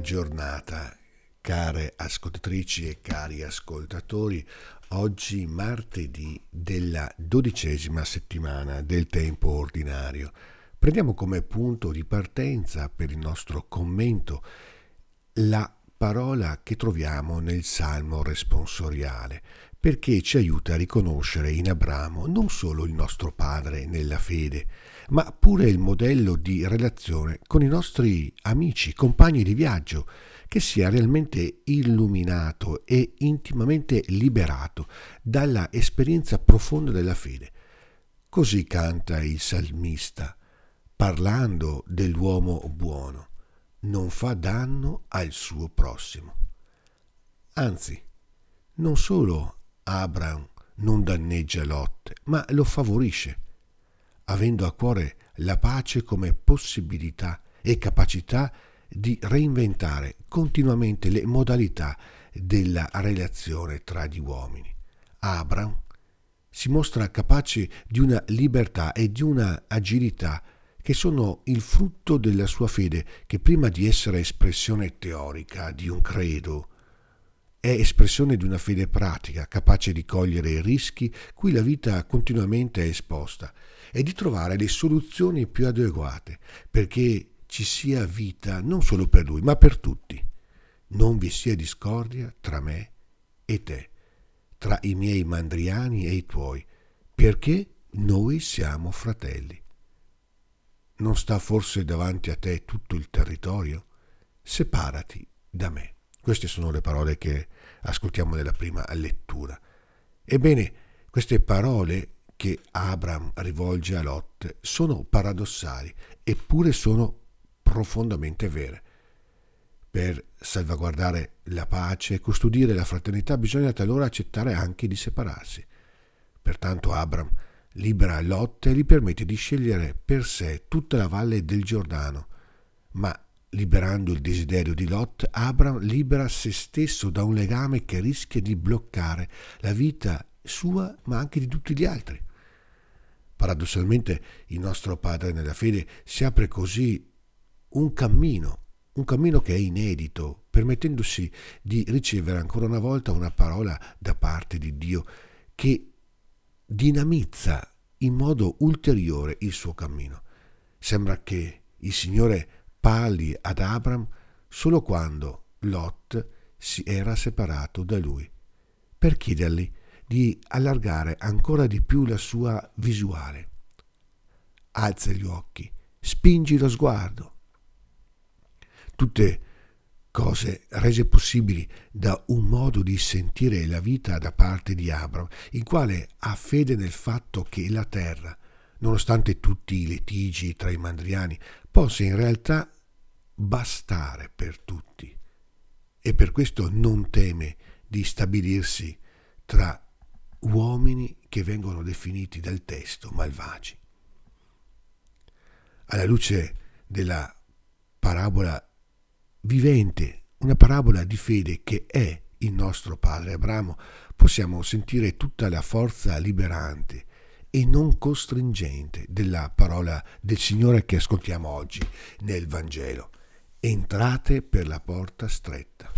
giornata, care ascoltatrici e cari ascoltatori. Oggi martedì della dodicesima settimana del tempo ordinario. Prendiamo come punto di partenza per il nostro commento la parola che troviamo nel Salmo responsoriale, perché ci aiuta a riconoscere in Abramo non solo il nostro padre nella fede, ma pure il modello di relazione con i nostri amici, compagni di viaggio, che sia realmente illuminato e intimamente liberato dalla esperienza profonda della fede. Così canta il salmista, parlando dell'uomo buono, non fa danno al suo prossimo. Anzi, non solo Abram non danneggia Lot, ma lo favorisce, avendo a cuore la pace come possibilità e capacità di reinventare continuamente le modalità della relazione tra gli uomini. Abram si mostra capace di una libertà e di una agilità che sono il frutto della sua fede, che prima di essere espressione teorica di un credo, è espressione di una fede pratica, capace di cogliere i rischi cui la vita continuamente è esposta e di trovare le soluzioni più adeguate perché ci sia vita non solo per lui, ma per tutti. Non vi sia discordia tra me e te, tra i miei mandriani e i tuoi, perché noi siamo fratelli. Non sta forse davanti a te tutto il territorio? Separati da me. Queste sono le parole che ascoltiamo nella prima lettura. Ebbene, queste parole che Abram rivolge a Lot sono paradossali, eppure sono profondamente vere. Per salvaguardare la pace e custodire la fraternità bisogna talora accettare anche di separarsi. Pertanto Abram libera Lot e gli permette di scegliere per sé tutta la valle del Giordano, ma Liberando il desiderio di Lot, Abram libera se stesso da un legame che rischia di bloccare la vita sua ma anche di tutti gli altri. Paradossalmente il nostro Padre nella fede si apre così un cammino, un cammino che è inedito, permettendosi di ricevere ancora una volta una parola da parte di Dio che dinamizza in modo ulteriore il suo cammino. Sembra che il Signore parli ad Abram solo quando Lot si era separato da lui, per chiedergli di allargare ancora di più la sua visuale. Alza gli occhi, spingi lo sguardo. Tutte cose rese possibili da un modo di sentire la vita da parte di Abram, il quale ha fede nel fatto che la terra, nonostante tutti i litigi tra i mandriani, possa in realtà bastare per tutti e per questo non teme di stabilirsi tra uomini che vengono definiti dal testo malvagi. Alla luce della parabola vivente, una parabola di fede che è il nostro padre Abramo, possiamo sentire tutta la forza liberante e non costringente della parola del Signore che ascoltiamo oggi nel Vangelo entrate per la porta stretta.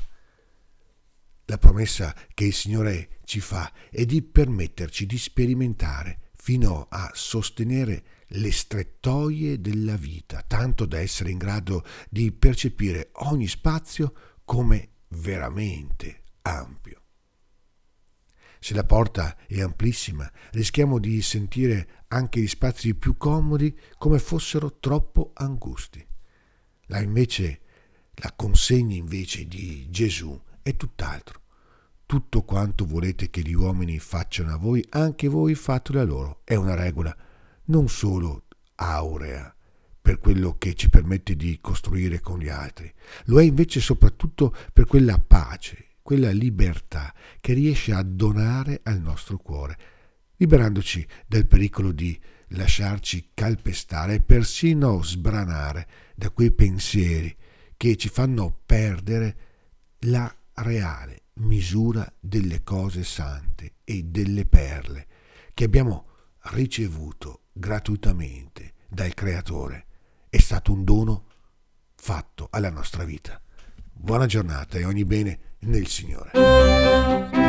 La promessa che il Signore ci fa è di permetterci di sperimentare fino a sostenere le strettoie della vita, tanto da essere in grado di percepire ogni spazio come veramente ampio. Se la porta è amplissima, rischiamo di sentire anche gli spazi più comodi come fossero troppo angusti. La invece, la consegna invece di Gesù è tutt'altro. Tutto quanto volete che gli uomini facciano a voi, anche voi fatelo a loro. È una regola non solo aurea per quello che ci permette di costruire con gli altri, lo è invece soprattutto per quella pace, quella libertà che riesce a donare al nostro cuore, liberandoci dal pericolo di lasciarci calpestare e persino sbranare da quei pensieri che ci fanno perdere la reale misura delle cose sante e delle perle che abbiamo ricevuto gratuitamente dal Creatore. È stato un dono fatto alla nostra vita. buona giornata e ogni bene nel Signore.